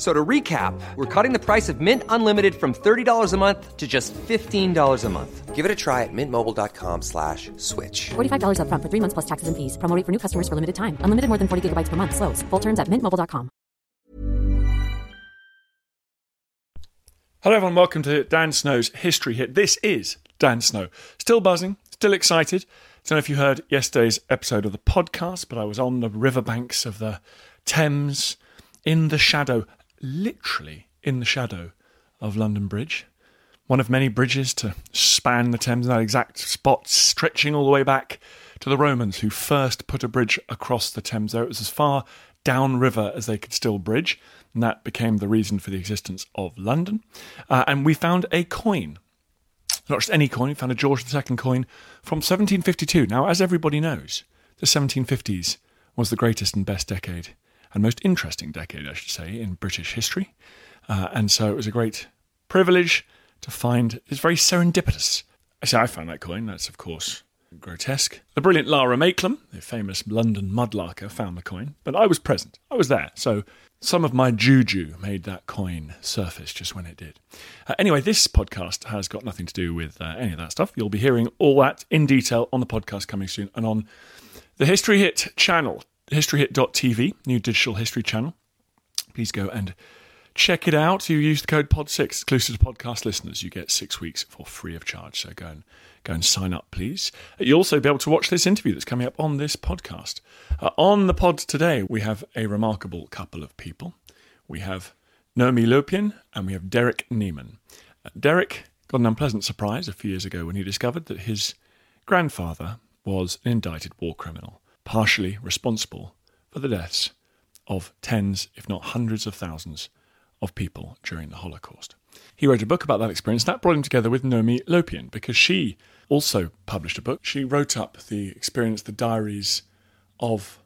F- So to recap, we're cutting the price of Mint Unlimited from $30 a month to just $15 a month. Give it a try at mintmobile.com slash switch. $45 upfront for three months plus taxes and fees. Promo rate for new customers for limited time. Unlimited more than 40 gigabytes per month. Slows. Full terms at mintmobile.com. Hello, everyone. Welcome to Dan Snow's History Hit. This is Dan Snow. Still buzzing, still excited. I Don't know if you heard yesterday's episode of the podcast, but I was on the riverbanks of the Thames in the shadow, literally in the shadow of London Bridge. One of many bridges to span the Thames in that exact spot, stretching all the way back to the Romans who first put a bridge across the Thames there. It was as far downriver as they could still bridge, and that became the reason for the existence of London. Uh, and we found a coin not just any coin, we found a George II coin from 1752. Now, as everybody knows, the 1750s was the greatest and best decade, and most interesting decade, I should say, in British history. Uh, and so it was a great privilege to find, it's very serendipitous. I say I found that coin, that's of course grotesque. The brilliant Lara Maiklem, the famous London mudlarker, found the coin, but I was present, I was there, so some of my juju made that coin surface just when it did. Uh, anyway, this podcast has got nothing to do with uh, any of that stuff. You'll be hearing all that in detail on the podcast coming soon and on the History Hit channel, historyhit.tv, new digital history channel. Please go and check it out. You use the code POD6 exclusive to podcast listeners. You get six weeks for free of charge. So go and go and sign up, please. You'll also be able to watch this interview that's coming up on this podcast. Uh, on the pod today, we have a remarkable couple of people. We have Noemi Lopian and we have Derek Niemann. Uh, Derek got an unpleasant surprise a few years ago when he discovered that his grandfather was an indicted war criminal, partially responsible for the deaths of tens, if not hundreds of thousands of people during the Holocaust. He wrote a book about that experience. That brought him together with Noemi Lopian because she also published a book. She wrote up the experience, the diaries of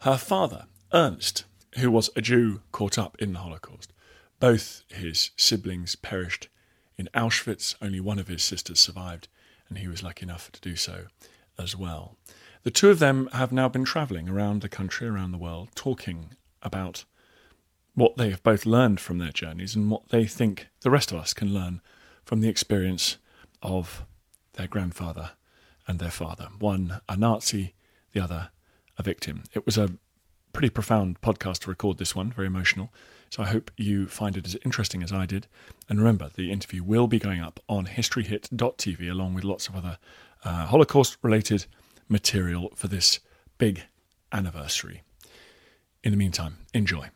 her father, Ernst, who was a Jew caught up in the Holocaust. Both his siblings perished in Auschwitz. Only one of his sisters survived, and he was lucky enough to do so as well. The two of them have now been travelling around the country, around the world, talking about what they have both learned from their journeys and what they think the rest of us can learn from the experience of their grandfather and their father. One a Nazi, the other a victim. It was a pretty profound podcast to record this one, very emotional. So I hope you find it as interesting as I did. And remember, the interview will be going up on historyhit.tv along with lots of other uh, Holocaust related material for this big anniversary. In the meantime, enjoy.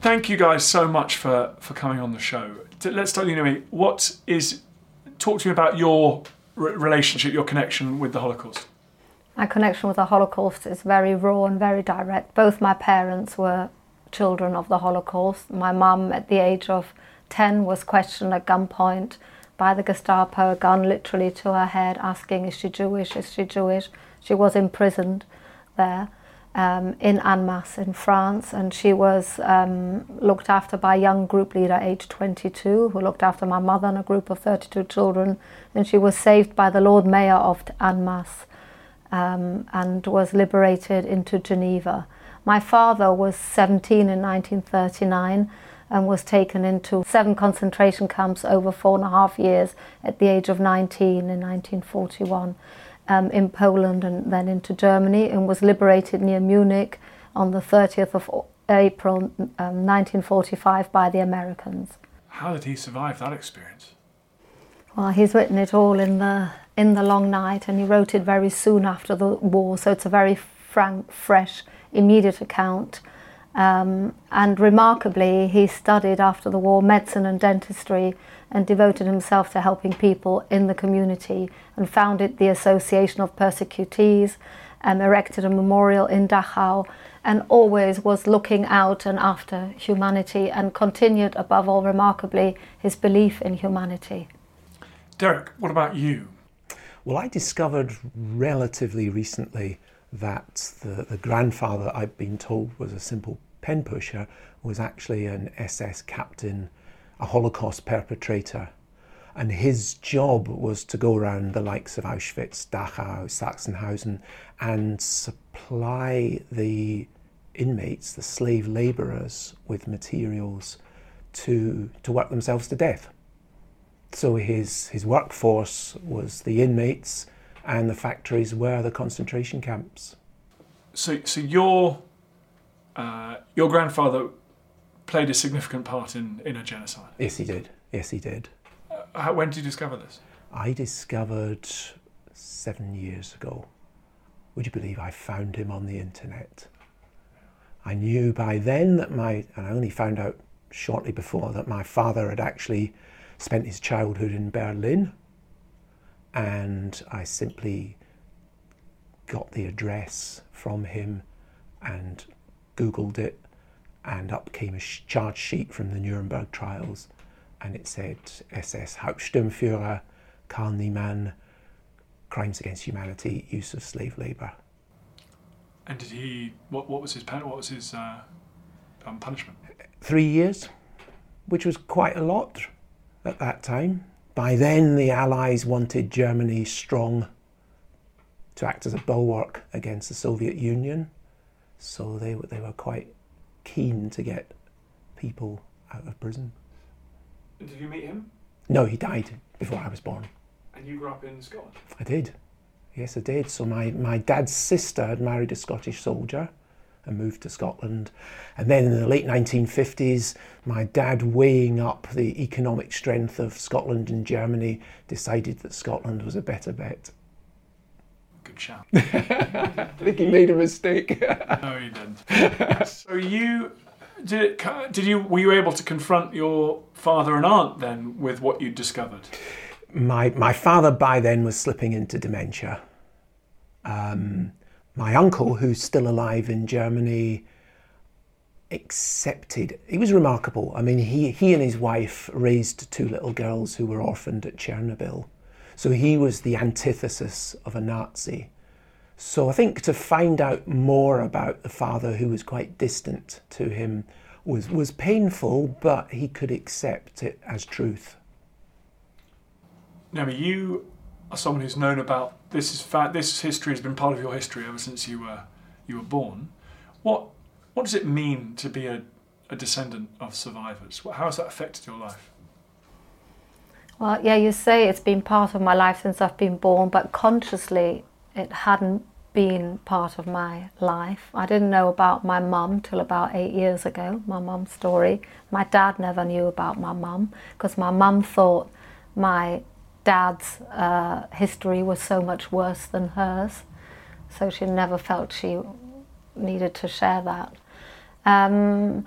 Thank you guys so much for, for coming on the show. Let's start, you know me. What is, talk to me about your re- relationship, your connection with the Holocaust. My connection with the Holocaust is very raw and very direct. Both my parents were children of the Holocaust. My mum, at the age of 10, was questioned at gunpoint by the Gestapo, a gun literally to her head, asking, Is she Jewish? Is she Jewish? She was imprisoned there um, in Annemasse in France, and she was um, looked after by a young group leader, aged 22, who looked after my mother and a group of 32 children. And she was saved by the Lord Mayor of Annemasse um, and was liberated into Geneva. My father was 17 in 1939 and was taken into seven concentration camps over four and a half years at the age of 19 in 1941 um, in Poland and then into Germany and was liberated near Munich on the 30th of April um, 1945 by the Americans. How did he survive that experience? Well, he's written it all in the in the long night, and he wrote it very soon after the war. So it's a very frank, fresh, immediate account. Um, and remarkably, he studied after the war medicine and dentistry and devoted himself to helping people in the community and founded the Association of Persecutees, um, erected a memorial in Dachau, and always was looking out and after humanity and continued, above all, remarkably, his belief in humanity. Derek, what about you? Well, I discovered relatively recently that the, the grandfather I'd been told was a simple pen pusher was actually an SS captain, a Holocaust perpetrator. And his job was to go around the likes of Auschwitz, Dachau, Sachsenhausen, and supply the inmates, the slave labourers, with materials to, to work themselves to death. So his, his workforce was the inmates, and the factories were the concentration camps. So, so your uh, your grandfather played a significant part in, in a genocide. Yes, he did. Yes, he did. Uh, how, when did you discover this? I discovered seven years ago. Would you believe I found him on the internet? I knew by then that my, and I only found out shortly before that my father had actually spent his childhood in Berlin. And I simply got the address from him and Googled it, and up came a charge sheet from the Nuremberg trials, and it said SS Hauptsturmführer Karl Niemann, crimes against humanity, use of slave labour. And did he? What, what was his what was his uh, um, punishment? Three years, which was quite a lot at that time. By then, the Allies wanted Germany strong to act as a bulwark against the Soviet Union. So they, they were quite keen to get people out of prison. Did you meet him? No, he died before I was born. And you grew up in Scotland? I did. Yes, I did. So my, my dad's sister had married a Scottish soldier and moved to Scotland. And then in the late 1950s, my dad, weighing up the economic strength of Scotland and Germany, decided that Scotland was a better bet. Good shout. I think he made a mistake. no, he didn't. so you did it, did you were you able to confront your father and aunt then with what you'd discovered? My my father by then was slipping into dementia. Um, my uncle, who's still alive in Germany, accepted. He was remarkable. I mean, he he and his wife raised two little girls who were orphaned at Chernobyl. So he was the antithesis of a Nazi. So I think to find out more about the father who was quite distant to him was, was painful, but he could accept it as truth. Now, you are someone who's known about this is fact. This history has been part of your history ever since you were you were born. What what does it mean to be a, a descendant of survivors? How has that affected your life? Well, yeah, you say it's been part of my life since I've been born, but consciously it hadn't been part of my life. I didn't know about my mum till about eight years ago, my mum's story. My dad never knew about my mum because my mum thought my dad's uh, history was so much worse than hers. So she never felt she needed to share that. Um,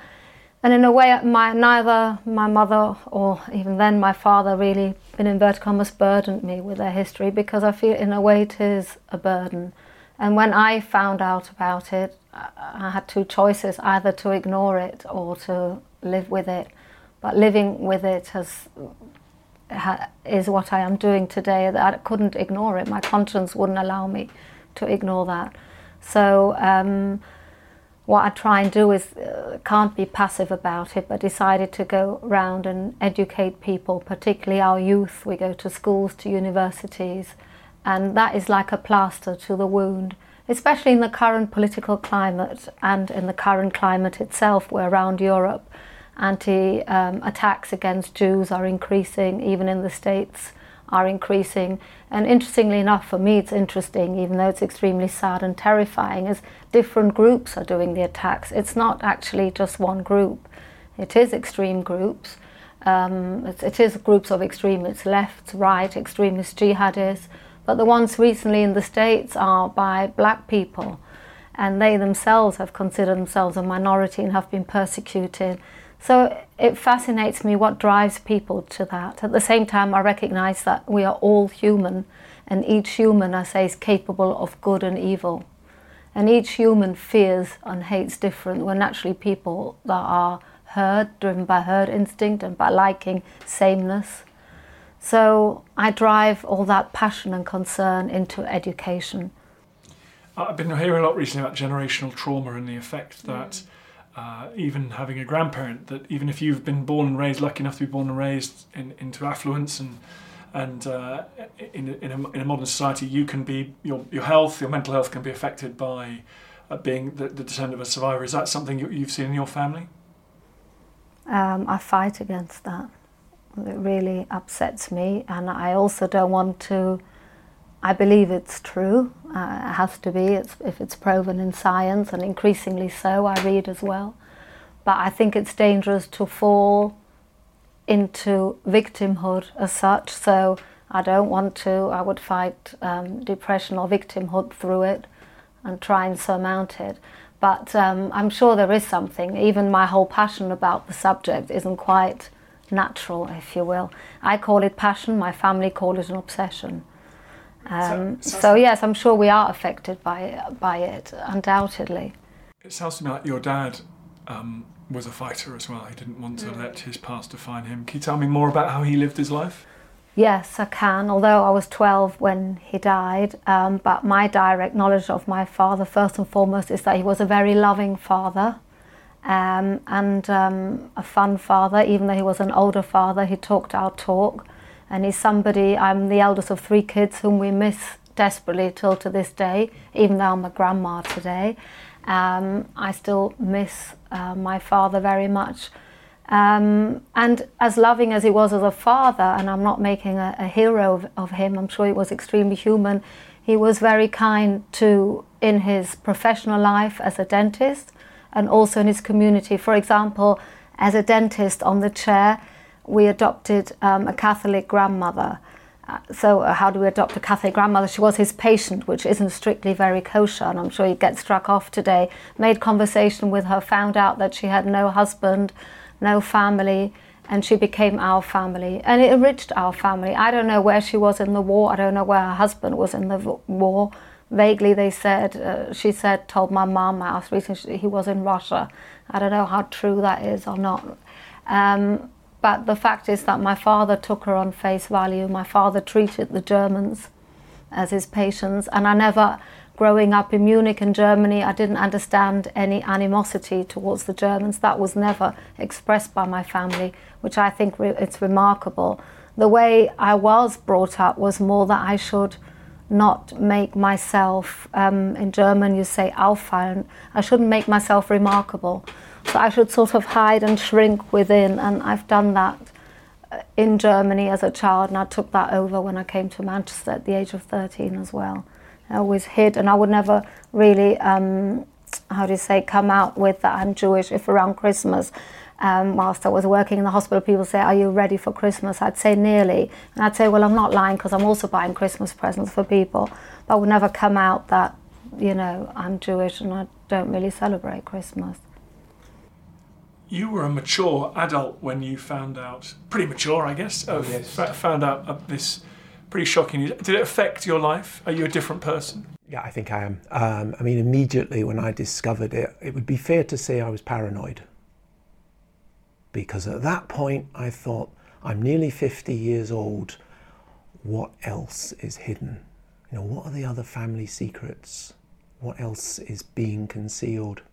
and in a way, my neither my mother or even then my father really, in inverted commas, burdened me with their history because I feel in a way it is a burden. And when I found out about it, I had two choices: either to ignore it or to live with it. But living with it has is what I am doing today. I couldn't ignore it. My conscience wouldn't allow me to ignore that. So. Um, what I try and do is uh, can't be passive about it, but decided to go around and educate people, particularly our youth. We go to schools, to universities, and that is like a plaster to the wound, especially in the current political climate and in the current climate itself, where around Europe anti um, attacks against Jews are increasing, even in the States are increasing. And interestingly enough, for me, it's interesting, even though it's extremely sad and terrifying, is different groups are doing the attacks. It's not actually just one group. It is extreme groups. Um, it, is groups of extremists, left, right, extremist jihadists, but the ones recently in the States are by black people, and they themselves have considered themselves a minority and have been persecuted. So it fascinates me what drives people to that. At the same time, I recognize that we are all human, and each human, I say, is capable of good and evil. And each human fears and hates different. We're naturally people that are herd, driven by herd instinct and by liking sameness. So I drive all that passion and concern into education. I've been hearing a lot recently about generational trauma and the effect that mm. Uh, even having a grandparent, that even if you've been born and raised, lucky enough to be born and raised in, into affluence and and uh, in, in, a, in a modern society, you can be your your health, your mental health can be affected by uh, being the, the descendant of a survivor. Is that something you, you've seen in your family? Um, I fight against that. It really upsets me, and I also don't want to. I believe it's true. Uh, it has to be it's, if it's proven in science, and increasingly so. I read as well, but I think it's dangerous to fall into victimhood as such. So I don't want to. I would fight um, depression or victimhood through it, and try and surmount it. But um, I'm sure there is something. Even my whole passion about the subject isn't quite natural, if you will. I call it passion, my family call it an obsession. Um, so, so, yes, I'm sure we are affected by, by it, undoubtedly. It sounds to me like your dad um, was a fighter as well. He didn't want to mm. let his past define him. Can you tell me more about how he lived his life? Yes, I can, although I was 12 when he died. Um, but my direct knowledge of my father, first and foremost, is that he was a very loving father um, and um, a fun father. Even though he was an older father, he talked our talk. And he's somebody, I'm the eldest of three kids whom we miss desperately till to this day, even though I'm a grandma today. Um, I still miss uh, my father very much. Um, and as loving as he was as a father, and I'm not making a, a hero of, of, him, I'm sure he was extremely human. He was very kind to in his professional life as a dentist and also in his community. For example, as a dentist on the chair, we adopted um, a Catholic grandmother. Uh, so, uh, how do we adopt a Catholic grandmother? She was his patient, which isn't strictly very kosher, and I'm sure he'd get struck off today. Made conversation with her, found out that she had no husband, no family, and she became our family. And it enriched our family. I don't know where she was in the war, I don't know where her husband was in the war. Vaguely, they said, uh, she said, told my mum, I asked recently, he was in Russia. I don't know how true that is or not. Um, but the fact is that my father took her on face value. My father treated the Germans as his patients, and I never growing up in Munich in Germany, I didn't understand any animosity towards the Germans. That was never expressed by my family, which I think re- it's remarkable. The way I was brought up was more that I should not make myself, um, in German you say auffallen, I shouldn't make myself remarkable. So I should sort of hide and shrink within, and I've done that uh, in Germany as a child, and I took that over when I came to Manchester at the age of 13 as well. I always hid, and I would never really, um, how do you say, come out with that I'm Jewish if around Christmas. Um, whilst I was working in the hospital, people say, Are you ready for Christmas? I'd say nearly. And I'd say, Well, I'm not lying because I'm also buying Christmas presents for people. But I would never come out that, you know, I'm Jewish and I don't really celebrate Christmas. You were a mature adult when you found out, pretty mature, I guess, oh, yes. found out uh, this pretty shocking. news. Did it affect your life? Are you a different person? Yeah, I think I am. Um, I mean, immediately when I discovered it, it would be fair to say I was paranoid. Because at that point, I thought, I'm nearly 50 years old. What else is hidden? You know, what are the other family secrets? What else is being concealed?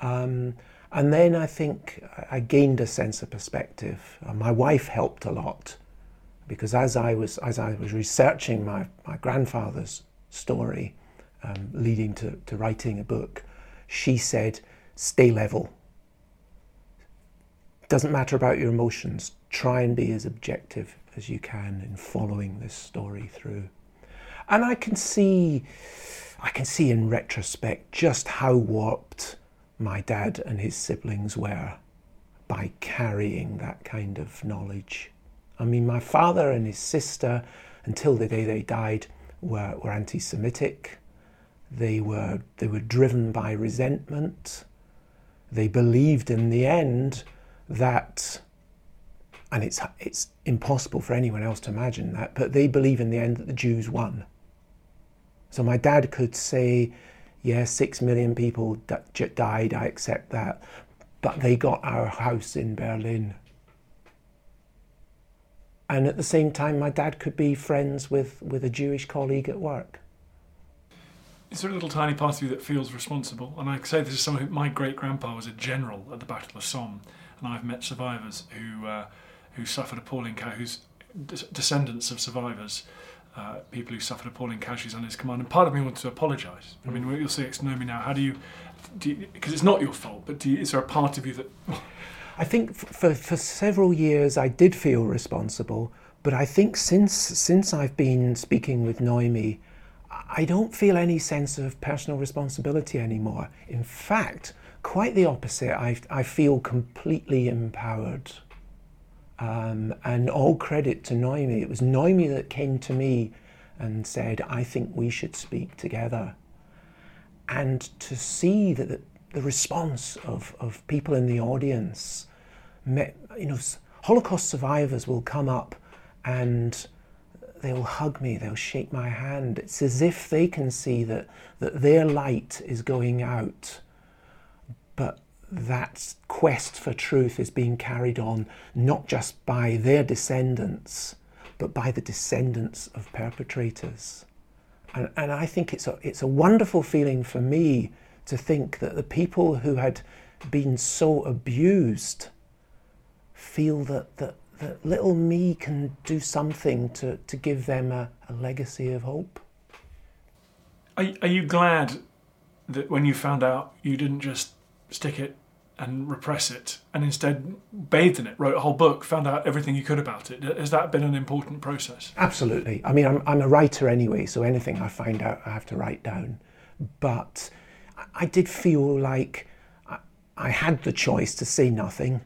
Um, and then I think I gained a sense of perspective. Uh, my wife helped a lot because as I was as I was researching my, my grandfather's story, um, leading to, to writing a book, she said, "Stay level. Doesn't matter about your emotions. Try and be as objective as you can in following this story through." And I can see, I can see in retrospect just how warped my dad and his siblings were by carrying that kind of knowledge. I mean, my father and his sister, until the day they died, were, were anti Semitic. They were, they were driven by resentment. They believed in the end that, and it's, it's impossible for anyone else to imagine that, but they believe in the end that the Jews won. So my dad could say, yeah, six million people died, I accept that, but they got our house in Berlin. And at the same time, my dad could be friends with, with a Jewish colleague at work. Is there a little tiny part of you that feels responsible? And I say this is something. My great grandpa was a general at the Battle of Somme, and I've met survivors who uh, who suffered appalling, whose descendants of survivors uh, people who suffered appalling casualties under his command. And part of me wants to apologise. I mean, you'll say it's me now. How do you, because it's not your fault, but you, is there a part of you that. I think for, for several years I did feel responsible, but I think since, since I've been speaking with Noemi, I don't feel any sense of personal responsibility anymore. In fact, quite the opposite. I, I feel completely empowered. Um, and all credit to Noemi. It was Noemi that came to me and said, I think we should speak together. And to see that the, response of, of people in the audience, met, you know, Holocaust survivors will come up and they'll hug me, they'll shake my hand. It's as if they can see that, that their light is going out. But that quest for truth is being carried on not just by their descendants, but by the descendants of perpetrators. And, and I think it's a, it's a wonderful feeling for me to think that the people who had been so abused feel that, that, that little me can do something to, to give them a, a legacy of hope. Are, are you glad that when you found out you didn't just stick it and repress it and instead bathed in it, wrote a whole book, found out everything you could about it. Has that been an important process? Absolutely. I mean, I'm, I'm a writer anyway, so anything I find out, I have to write down. But I did feel like I had the choice to say nothing,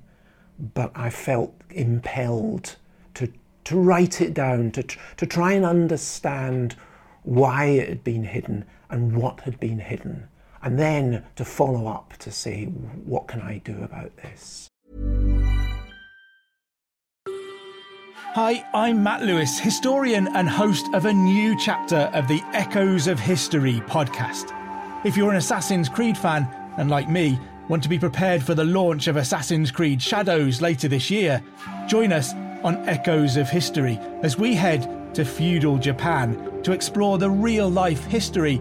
but I felt impelled to, to write it down, to, to try and understand why it had been hidden and what had been hidden and then to follow up to say, what can I do about this? Hi, I'm Matt Lewis, historian and host of a new chapter of the Echoes of History podcast. If you're an Assassin's Creed fan, and like me, want to be prepared for the launch of Assassin's Creed Shadows later this year, join us on Echoes of History as we head to feudal Japan to explore the real life history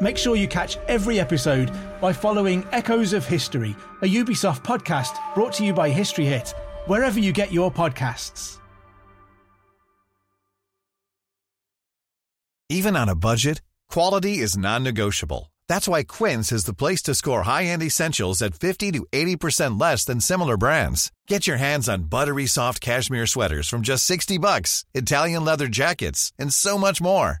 Make sure you catch every episode by following Echoes of History, a Ubisoft podcast brought to you by History Hit, wherever you get your podcasts. Even on a budget, quality is non negotiable. That's why Quince is the place to score high end essentials at 50 to 80% less than similar brands. Get your hands on buttery soft cashmere sweaters from just 60 bucks, Italian leather jackets, and so much more.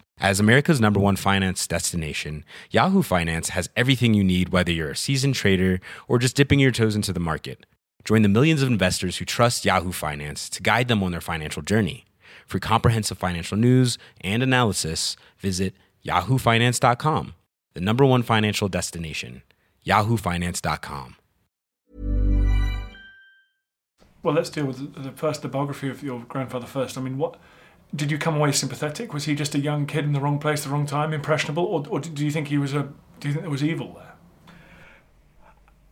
As America's number one finance destination, Yahoo Finance has everything you need, whether you're a seasoned trader or just dipping your toes into the market. Join the millions of investors who trust Yahoo Finance to guide them on their financial journey. For comprehensive financial news and analysis, visit yahoofinance.com, the number one financial destination, yahoofinance.com. Well, let's deal with the, first biography of your grandfather first. I mean, what did you come away sympathetic? Was he just a young kid in the wrong place, at the wrong time, impressionable, or, or do you think he was a? Do you think there was evil there?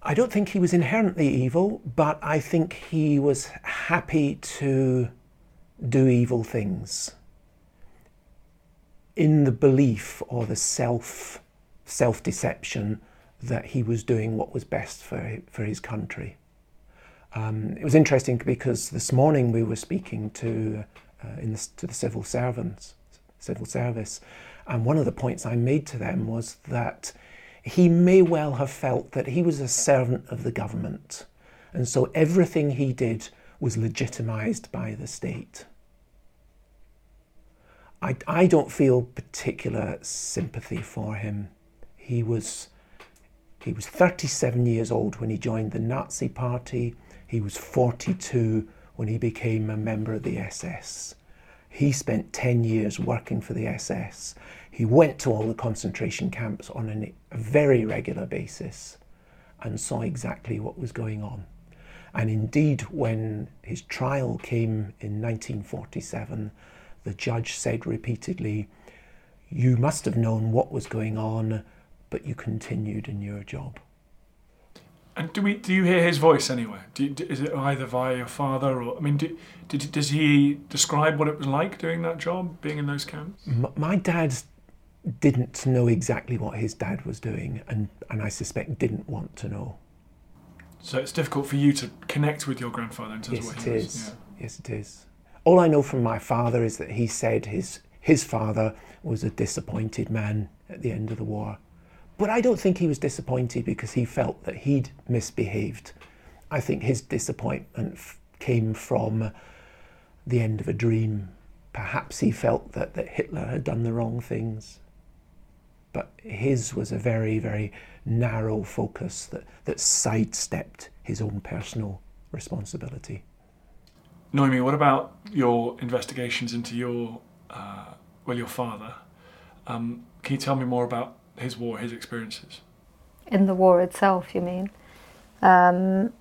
I don't think he was inherently evil, but I think he was happy to do evil things in the belief or the self self deception that he was doing what was best for for his country. Um, it was interesting because this morning we were speaking to uh, in the, to the civil servants, civil service, and one of the points I made to them was that he may well have felt that he was a servant of the government, and so everything he did was legitimised by the state. I, I don't feel particular sympathy for him. He was he was 37 years old when he joined the Nazi Party. He was 42 when he became a member of the SS. He spent 10 years working for the SS. He went to all the concentration camps on a very regular basis and saw exactly what was going on. And indeed, when his trial came in 1947, the judge said repeatedly, You must have known what was going on, but you continued in your job. And do we do you hear his voice anywhere? Do, do, is it either via your father or I mean, do, did, does he describe what it was like doing that job, being in those camps? M- my dad didn't know exactly what his dad was doing, and, and I suspect didn't want to know. So it's difficult for you to connect with your grandfather in terms yes, of what it he is. was. Yes, it is. All I know from my father is that he said his his father was a disappointed man at the end of the war. But I don't think he was disappointed because he felt that he'd misbehaved. I think his disappointment f- came from the end of a dream. Perhaps he felt that, that Hitler had done the wrong things. But his was a very, very narrow focus that, that sidestepped his own personal responsibility. Noemi, what about your investigations into your, uh, well, your father? Um, can you tell me more about his war, his experiences? In the war itself, you mean? Um,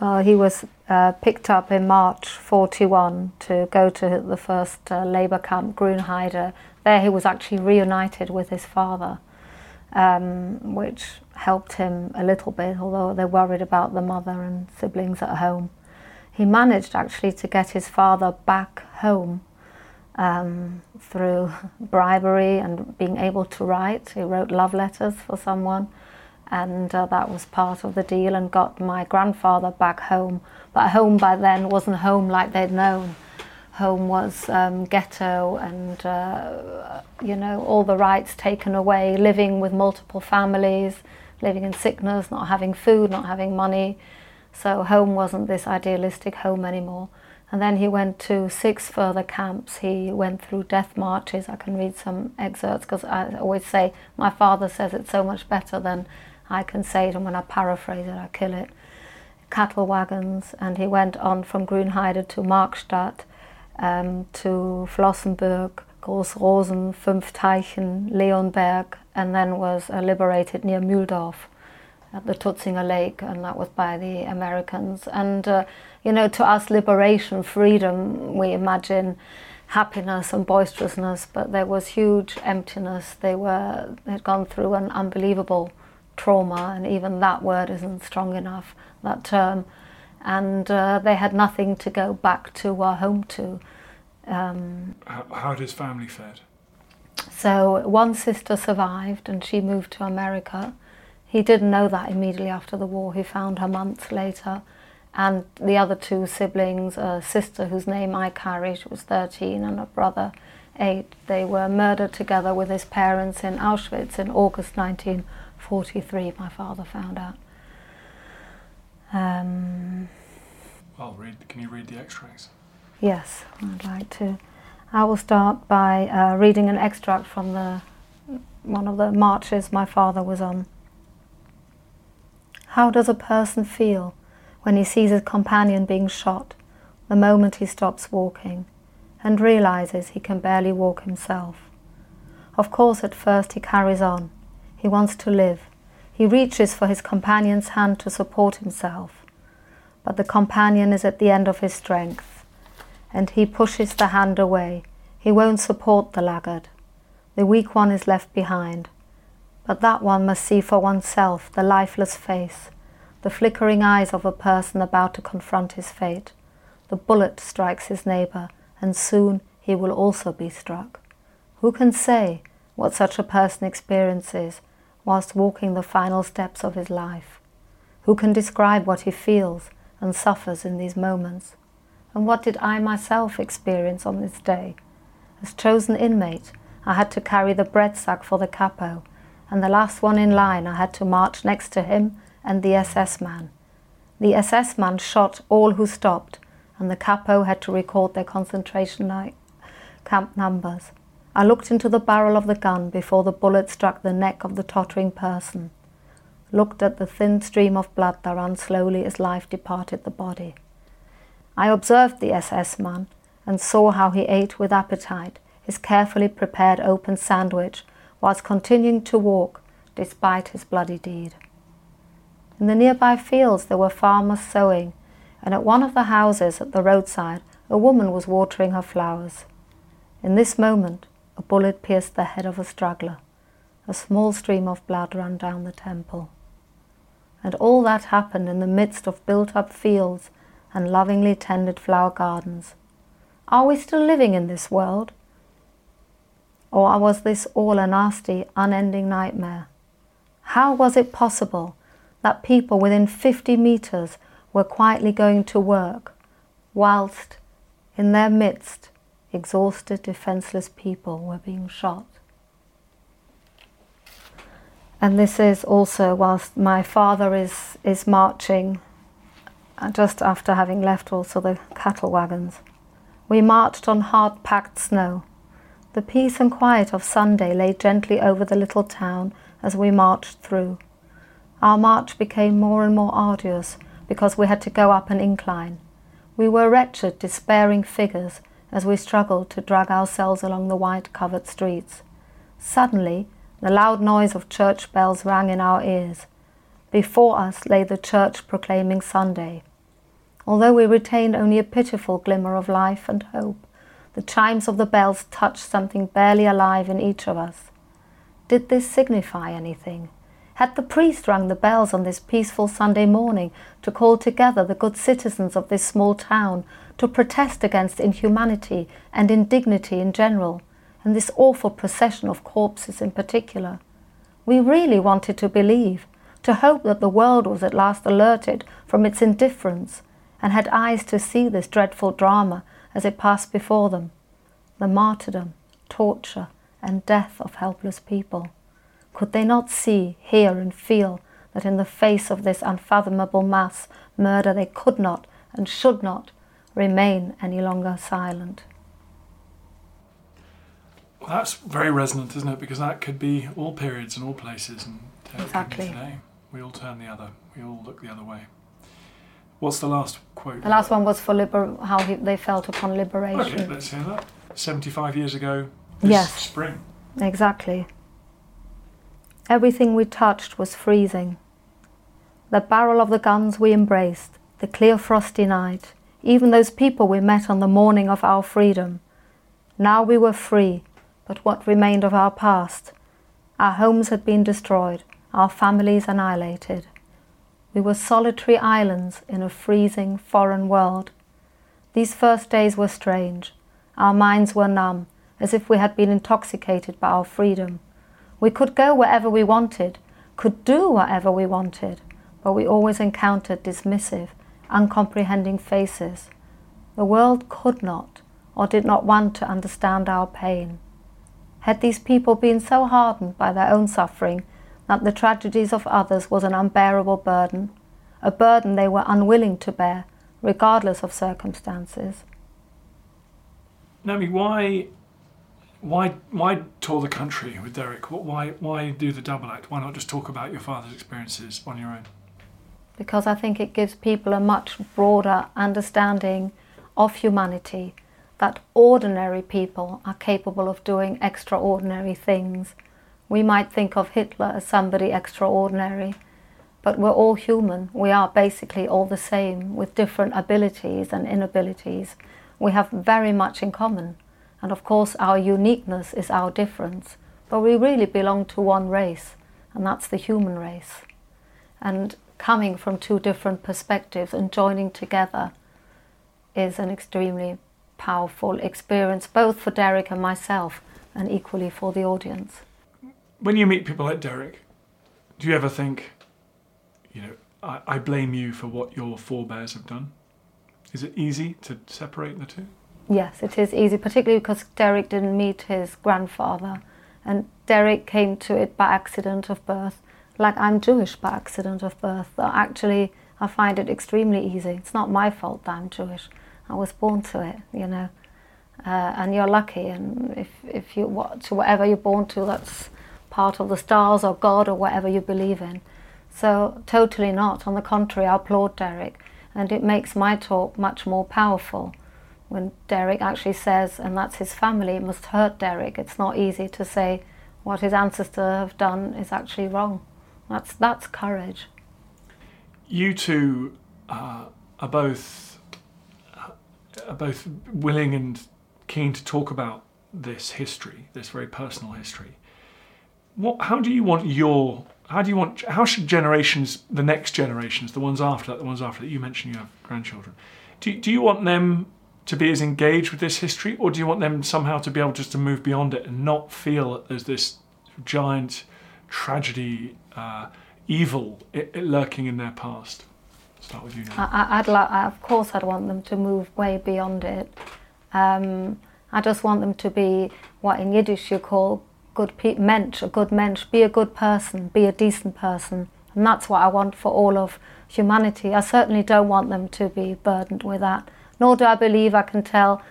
well, he was uh, picked up in March 41 to go to the first uh, labour camp, Grünheide. There he was actually reunited with his father, um, which helped him a little bit, although they worried about the mother and siblings at home. He managed actually to get his father back home um, through bribery and being able to write. He wrote love letters for someone, and uh, that was part of the deal, and got my grandfather back home. But home by then wasn't home like they'd known. Home was um, ghetto and, uh, you know, all the rights taken away, living with multiple families, living in sickness, not having food, not having money. So home wasn't this idealistic home anymore. And then he went to six further camps. He went through death marches. I can read some excerpts because I always say my father says it so much better than I can say it, and when I paraphrase it, I kill it. Cattle wagons, and he went on from Grünheide to Markstadt, um, to Flossenburg, Großrosen, Fünfteichen, Leonberg, and then was uh, liberated near Mühldorf at the Tutzinger Lake, and that was by the Americans. And uh, you know, to us, liberation, freedom, we imagine happiness and boisterousness, but there was huge emptiness. They were they'd gone through an unbelievable trauma, and even that word isn't strong enough. That term, and uh, they had nothing to go back to or home to. Um, How, how had his family fared? so one sister survived, and she moved to America. He didn't know that immediately after the war. He found her months later. And the other two siblings, a sister whose name I carried was 13, and a brother, 8, they were murdered together with his parents in Auschwitz in August 1943, my father found out. Um, Well, read, can you read the extracts? Yes, I'd like to. I will start by uh, reading an extract from the one of the marches my father was on. How does a person feel when he sees his companion being shot the moment he stops walking and realizes he can barely walk himself? Of course, at first he carries on. He wants to live. He reaches for his companion's hand to support himself. But the companion is at the end of his strength, and he pushes the hand away, He won't support the laggard. The weak one is left behind. But that one must see for oneself the lifeless face, the flickering eyes of a person about to confront his fate. The bullet strikes his neighbour, and soon he will also be struck. Who can say what such a person experiences whilst walking the final steps of his life? Who can describe what he feels and suffers in these moments? And what did I myself experience on this day? As chosen inmate, I had to carry the bread sack for the capo, and the last one in line, I had to march next to him and the SS man. The SS man shot all who stopped, and the capo had to record their concentration camp numbers. I looked into the barrel of the gun before the bullet struck the neck of the tottering person, looked at the thin stream of blood that ran slowly as life departed the body. I observed the SS man and saw how he ate with appetite his carefully prepared open sandwich whilst continuing to walk despite his bloody deed. In the nearby fields there were farmers sowing, and at one of the houses at the roadside a woman was watering her flowers. In this moment, a bullet pierced the head of a straggler. A small stream of blood ran down the temple. And all that happened in the midst of built up fields and lovingly tended flower gardens. Are we still living in this world? Or was this all a nasty, unending nightmare? How was it possible that people within 50 meters were quietly going to work, whilst in their midst exhausted, defenseless people were being shot? And this is also whilst my father is, is marching uh, just after having left also the cattle wagons. We marched on hard packed snow. The peace and quiet of Sunday lay gently over the little town as we marched through. Our march became more and more arduous because we had to go up an incline. We were wretched, despairing figures as we struggled to drag ourselves along the white covered streets. Suddenly, the loud noise of church bells rang in our ears. Before us lay the church proclaiming Sunday. Although we retained only a pitiful glimmer of life and hope, the chimes of the bells touched something barely alive in each of us. Did this signify anything? Had the priest rung the bells on this peaceful Sunday morning to call together the good citizens of this small town to protest against inhumanity and indignity in general, and this awful procession of corpses in particular? We really wanted to believe, to hope that the world was at last alerted from its indifference and had eyes to see this dreadful drama as it passed before them the martyrdom, torture, and death of helpless people. Could they not see, hear, and feel that in the face of this unfathomable mass murder they could not and should not remain any longer silent? Well, that's very resonant, isn't it? Because that could be all periods and all places, and uh, exactly. today we all turn the other, we all look the other way. What's the last quote? The last one was for liber- how he, they felt upon liberation. Okay, let's hear that. 75 years ago, this Yes. spring. Exactly. Everything we touched was freezing. The barrel of the guns we embraced, the clear frosty night, even those people we met on the morning of our freedom. Now we were free, but what remained of our past? Our homes had been destroyed, our families annihilated. We were solitary islands in a freezing foreign world. These first days were strange. Our minds were numb, as if we had been intoxicated by our freedom. We could go wherever we wanted, could do whatever we wanted, but we always encountered dismissive, uncomprehending faces. The world could not or did not want to understand our pain. Had these people been so hardened by their own suffering that the tragedies of others was an unbearable burden, a burden they were unwilling to bear, regardless of circumstances? Naomi, why, why, why tour the country with Derek? Why, why do the double act? Why not just talk about your father's experiences on your own? because I think it gives people a much broader understanding of humanity, that ordinary people are capable of doing extraordinary things. We might think of Hitler as somebody extraordinary, but we're all human. We are basically all the same with different abilities and inabilities. We have very much in common. And of course, our uniqueness is our difference. But we really belong to one race, and that's the human race. And coming from two different perspectives and joining together is an extremely powerful experience, both for Derek and myself, and equally for the audience. When you meet people like Derek, do you ever think, you know, I, I blame you for what your forebears have done? Is it easy to separate the two? Yes, it is easy, particularly because Derek didn't meet his grandfather, and Derek came to it by accident of birth, like I'm Jewish by accident of birth. Actually, I find it extremely easy. It's not my fault that I'm Jewish. I was born to it, you know. Uh, and you're lucky, and if, if you what to whatever you're born to, that's part of the stars or God or whatever you believe in. So totally not. On the contrary, I applaud Derek, and it makes my talk much more powerful. When Derek actually says, and that's his family, it must hurt Derek. It's not easy to say what his ancestors have done is actually wrong. That's that's courage. You two uh, are both uh, are both willing and keen to talk about this history, this very personal history. What? How do you want your? How do you want? How should generations, the next generations, the ones after that, the ones after that, you mentioned you have grandchildren. Do do you want them to be as engaged with this history, or do you want them somehow to be able just to move beyond it and not feel that there's this giant tragedy, uh, evil it, it lurking in their past? Start with you now. I, I'd like, of course, I'd want them to move way beyond it. Um, I just want them to be what in Yiddish you call good pe- mensch, a good mensch, be a good person, be a decent person. And that's what I want for all of humanity. I certainly don't want them to be burdened with that, nor do I believe I can tell,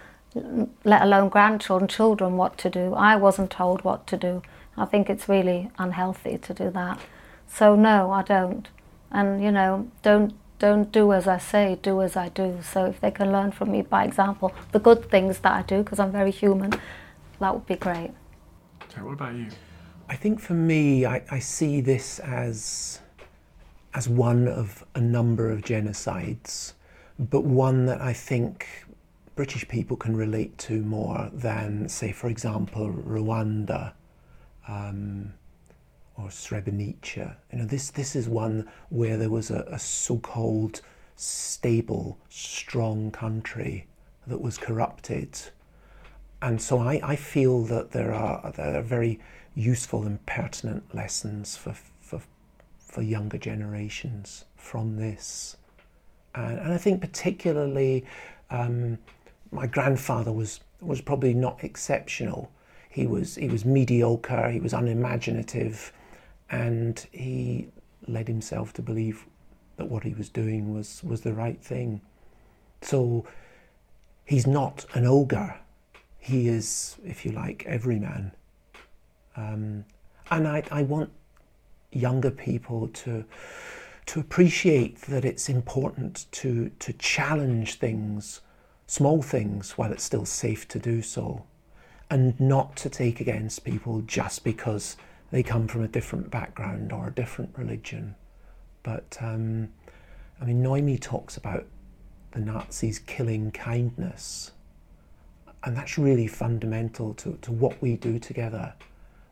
let alone grandchildren, children, what to do. I wasn't told what to do. I think it's really unhealthy to do that. So no, I don't. And you know, don't don't do as I say, do as I do. So if they can learn from me by example, the good things that I do, because I'm very human, that would be great. Okay, what about you? I think for me, I, I see this as as one of a number of genocides, but one that I think British people can relate to more than, say, for example, Rwanda. Um, or Srebrenica. You know, this, this is one where there was a, a so-called stable, strong country that was corrupted. And so I, I feel that there are, there are very useful and pertinent lessons for, for, for younger generations from this. And, and I think particularly um, my grandfather was, was probably not exceptional. He was, he was mediocre, he was unimaginative, and he led himself to believe that what he was doing was, was the right thing. So he's not an ogre. He is, if you like, every man. Um, and I, I want younger people to to appreciate that it's important to to challenge things, small things, while it's still safe to do so, and not to take against people just because they come from a different background or a different religion. But um, I mean, Noemi talks about the Nazis killing kindness, and that's really fundamental to, to what we do together.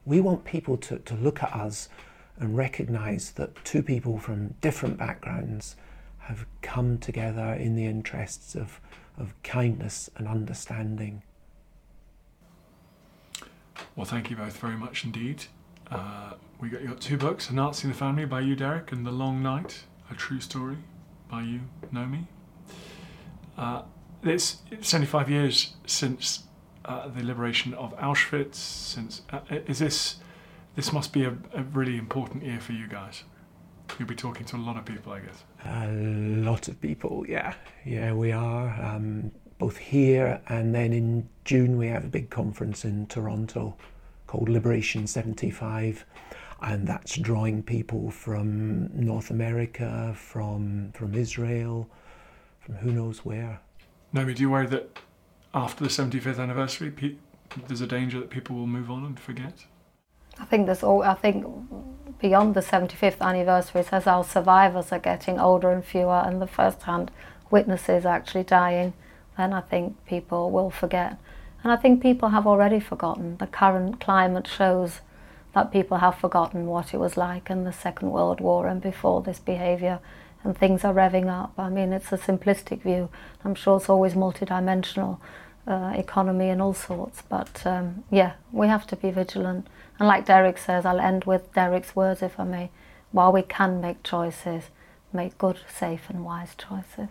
We want people to, to look at us and recognize that two people from different backgrounds have come together in the interests of, of kindness and understanding. Well, thank you both very much indeed. Uh, we got you got two books: A Nazi in the Family by you, Derek, and The Long Night, a true story by you, Noemi. Uh, it's 75 years since uh, the liberation of Auschwitz. Since uh, is this this must be a, a, really important year for you guys. You'll be talking to a lot of people, I guess. A lot of people, yeah, yeah, we are. Um, both here and then in June we have a big conference in Toronto called Liberation 75 and that's drawing people from North America, from from Israel, from who knows where. Naomi, do you worry that after the 75th anniversary, pe- there's a danger that people will move on and forget? I think there's all. I think beyond the 75th anniversary, as our survivors are getting older and fewer, and the first-hand witnesses actually dying, then I think people will forget. And I think people have already forgotten. The current climate shows that people have forgotten what it was like in the Second World War and before this behaviour, and things are revving up. I mean, it's a simplistic view. I'm sure it's always multidimensional uh, economy and all sorts, but um, yeah, we have to be vigilant. And like Derek says, I'll end with Derek's words, if I may. While we can make choices, make good, safe, and wise choices.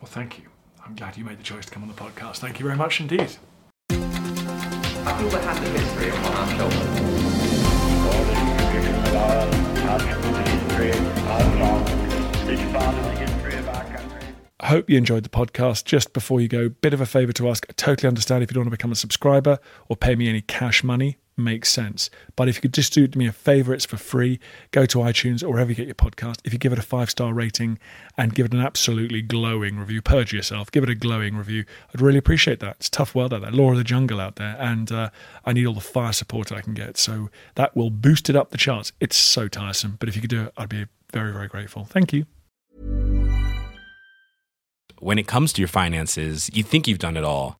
Well, thank you. I'm glad you made the choice to come on the podcast. Thank you very much indeed. I feel the hand of history upon our shoulders. I hope you enjoyed the podcast. Just before you go, bit of a favor to ask. I totally understand if you don't want to become a subscriber or pay me any cash money. Makes sense. But if you could just do me a favor, it's for free. Go to iTunes or wherever you get your podcast. If you give it a five star rating and give it an absolutely glowing review, purge yourself, give it a glowing review. I'd really appreciate that. It's tough world out there, law of the jungle out there, and uh, I need all the fire support I can get. So that will boost it up the charts. It's so tiresome. But if you could do it, I'd be very, very grateful. Thank you. when it comes to your finances, you think you've done it all.